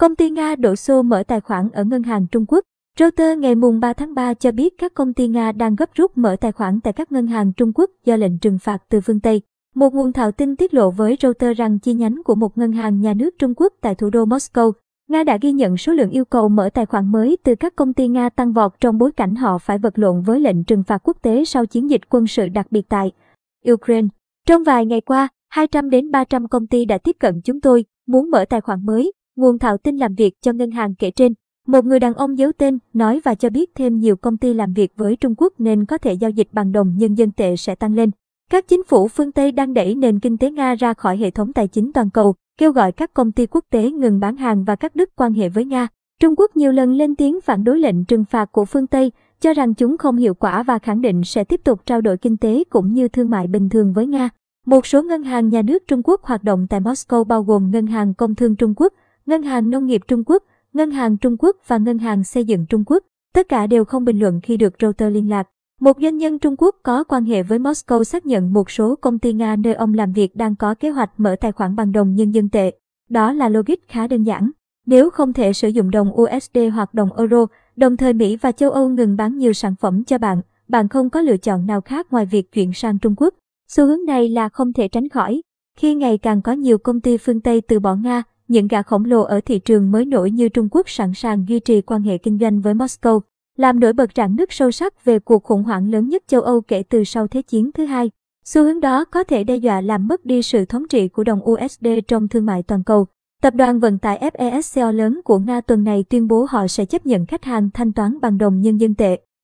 Công ty Nga đổ xô mở tài khoản ở ngân hàng Trung Quốc. Reuters ngày mùng 3 tháng 3 cho biết các công ty Nga đang gấp rút mở tài khoản tại các ngân hàng Trung Quốc do lệnh trừng phạt từ phương Tây. Một nguồn thạo tin tiết lộ với Reuters rằng chi nhánh của một ngân hàng nhà nước Trung Quốc tại thủ đô Moscow, Nga đã ghi nhận số lượng yêu cầu mở tài khoản mới từ các công ty Nga tăng vọt trong bối cảnh họ phải vật lộn với lệnh trừng phạt quốc tế sau chiến dịch quân sự đặc biệt tại Ukraine. Trong vài ngày qua, 200 đến 300 công ty đã tiếp cận chúng tôi, muốn mở tài khoản mới, nguồn thạo tin làm việc cho ngân hàng kể trên. Một người đàn ông giấu tên nói và cho biết thêm nhiều công ty làm việc với Trung Quốc nên có thể giao dịch bằng đồng nhân dân tệ sẽ tăng lên. Các chính phủ phương Tây đang đẩy nền kinh tế Nga ra khỏi hệ thống tài chính toàn cầu, kêu gọi các công ty quốc tế ngừng bán hàng và cắt đứt quan hệ với Nga. Trung Quốc nhiều lần lên tiếng phản đối lệnh trừng phạt của phương Tây, cho rằng chúng không hiệu quả và khẳng định sẽ tiếp tục trao đổi kinh tế cũng như thương mại bình thường với Nga. Một số ngân hàng nhà nước Trung Quốc hoạt động tại Moscow bao gồm Ngân hàng Công thương Trung Quốc, Ngân hàng Nông nghiệp Trung Quốc, Ngân hàng Trung Quốc và Ngân hàng Xây dựng Trung Quốc. Tất cả đều không bình luận khi được Reuters liên lạc. Một doanh nhân Trung Quốc có quan hệ với Moscow xác nhận một số công ty Nga nơi ông làm việc đang có kế hoạch mở tài khoản bằng đồng nhân dân tệ. Đó là logic khá đơn giản. Nếu không thể sử dụng đồng USD hoặc đồng Euro, đồng thời Mỹ và châu Âu ngừng bán nhiều sản phẩm cho bạn, bạn không có lựa chọn nào khác ngoài việc chuyển sang Trung Quốc. Xu hướng này là không thể tránh khỏi. Khi ngày càng có nhiều công ty phương Tây từ bỏ Nga, những gã khổng lồ ở thị trường mới nổi như Trung Quốc sẵn sàng duy trì quan hệ kinh doanh với Moscow, làm nổi bật rạn nứt sâu sắc về cuộc khủng hoảng lớn nhất châu Âu kể từ sau Thế chiến thứ hai. Xu hướng đó có thể đe dọa làm mất đi sự thống trị của đồng USD trong thương mại toàn cầu. Tập đoàn vận tải FESCO lớn của Nga tuần này tuyên bố họ sẽ chấp nhận khách hàng thanh toán bằng đồng nhân dân tệ.